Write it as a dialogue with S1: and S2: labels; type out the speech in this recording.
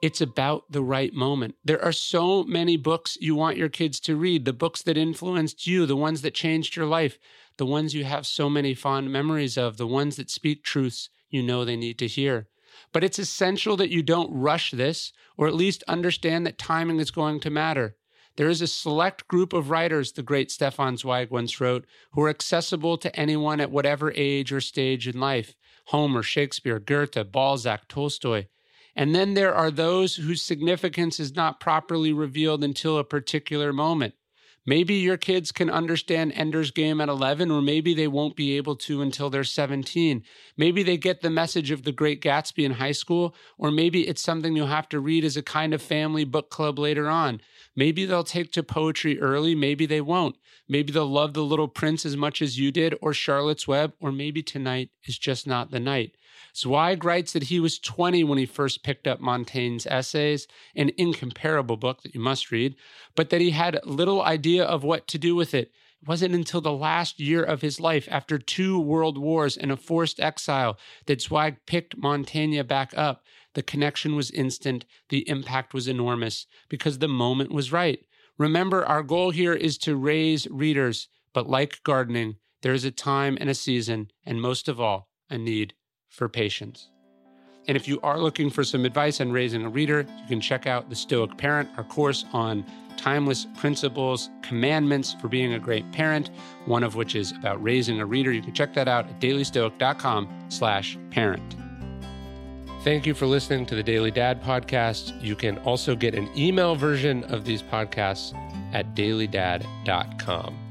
S1: It's about the right moment. There are so many books you want your kids to read the books that influenced you, the ones that changed your life, the ones you have so many fond memories of, the ones that speak truths you know they need to hear. But it's essential that you don't rush this, or at least understand that timing is going to matter. There is a select group of writers, the great Stefan Zweig once wrote, who are accessible to anyone at whatever age or stage in life Homer, Shakespeare, Goethe, Balzac, Tolstoy. And then there are those whose significance is not properly revealed until a particular moment. Maybe your kids can understand Ender's Game at 11, or maybe they won't be able to until they're 17. Maybe they get the message of the Great Gatsby in high school, or maybe it's something you'll have to read as a kind of family book club later on. Maybe they'll take to poetry early, maybe they won't. Maybe they'll love The Little Prince as much as you did, or Charlotte's Web, or maybe tonight is just not the night. Zweig writes that he was 20 when he first picked up Montaigne's essays, an incomparable book that you must read, but that he had little idea of what to do with it. It wasn't until the last year of his life, after two world wars and a forced exile, that Zweig picked Montaigne back up. The connection was instant, the impact was enormous, because the moment was right. Remember, our goal here is to raise readers, but like gardening, there is a time and a season, and most of all, a need for patience. And if you are looking for some advice on raising a reader, you can check out The Stoic Parent, our course on timeless principles, commandments for being a great parent, one of which is about raising a reader. You can check that out at dailystoic.com slash parent. Thank you for listening to the Daily Dad podcast. You can also get an email version of these podcasts at dailydad.com.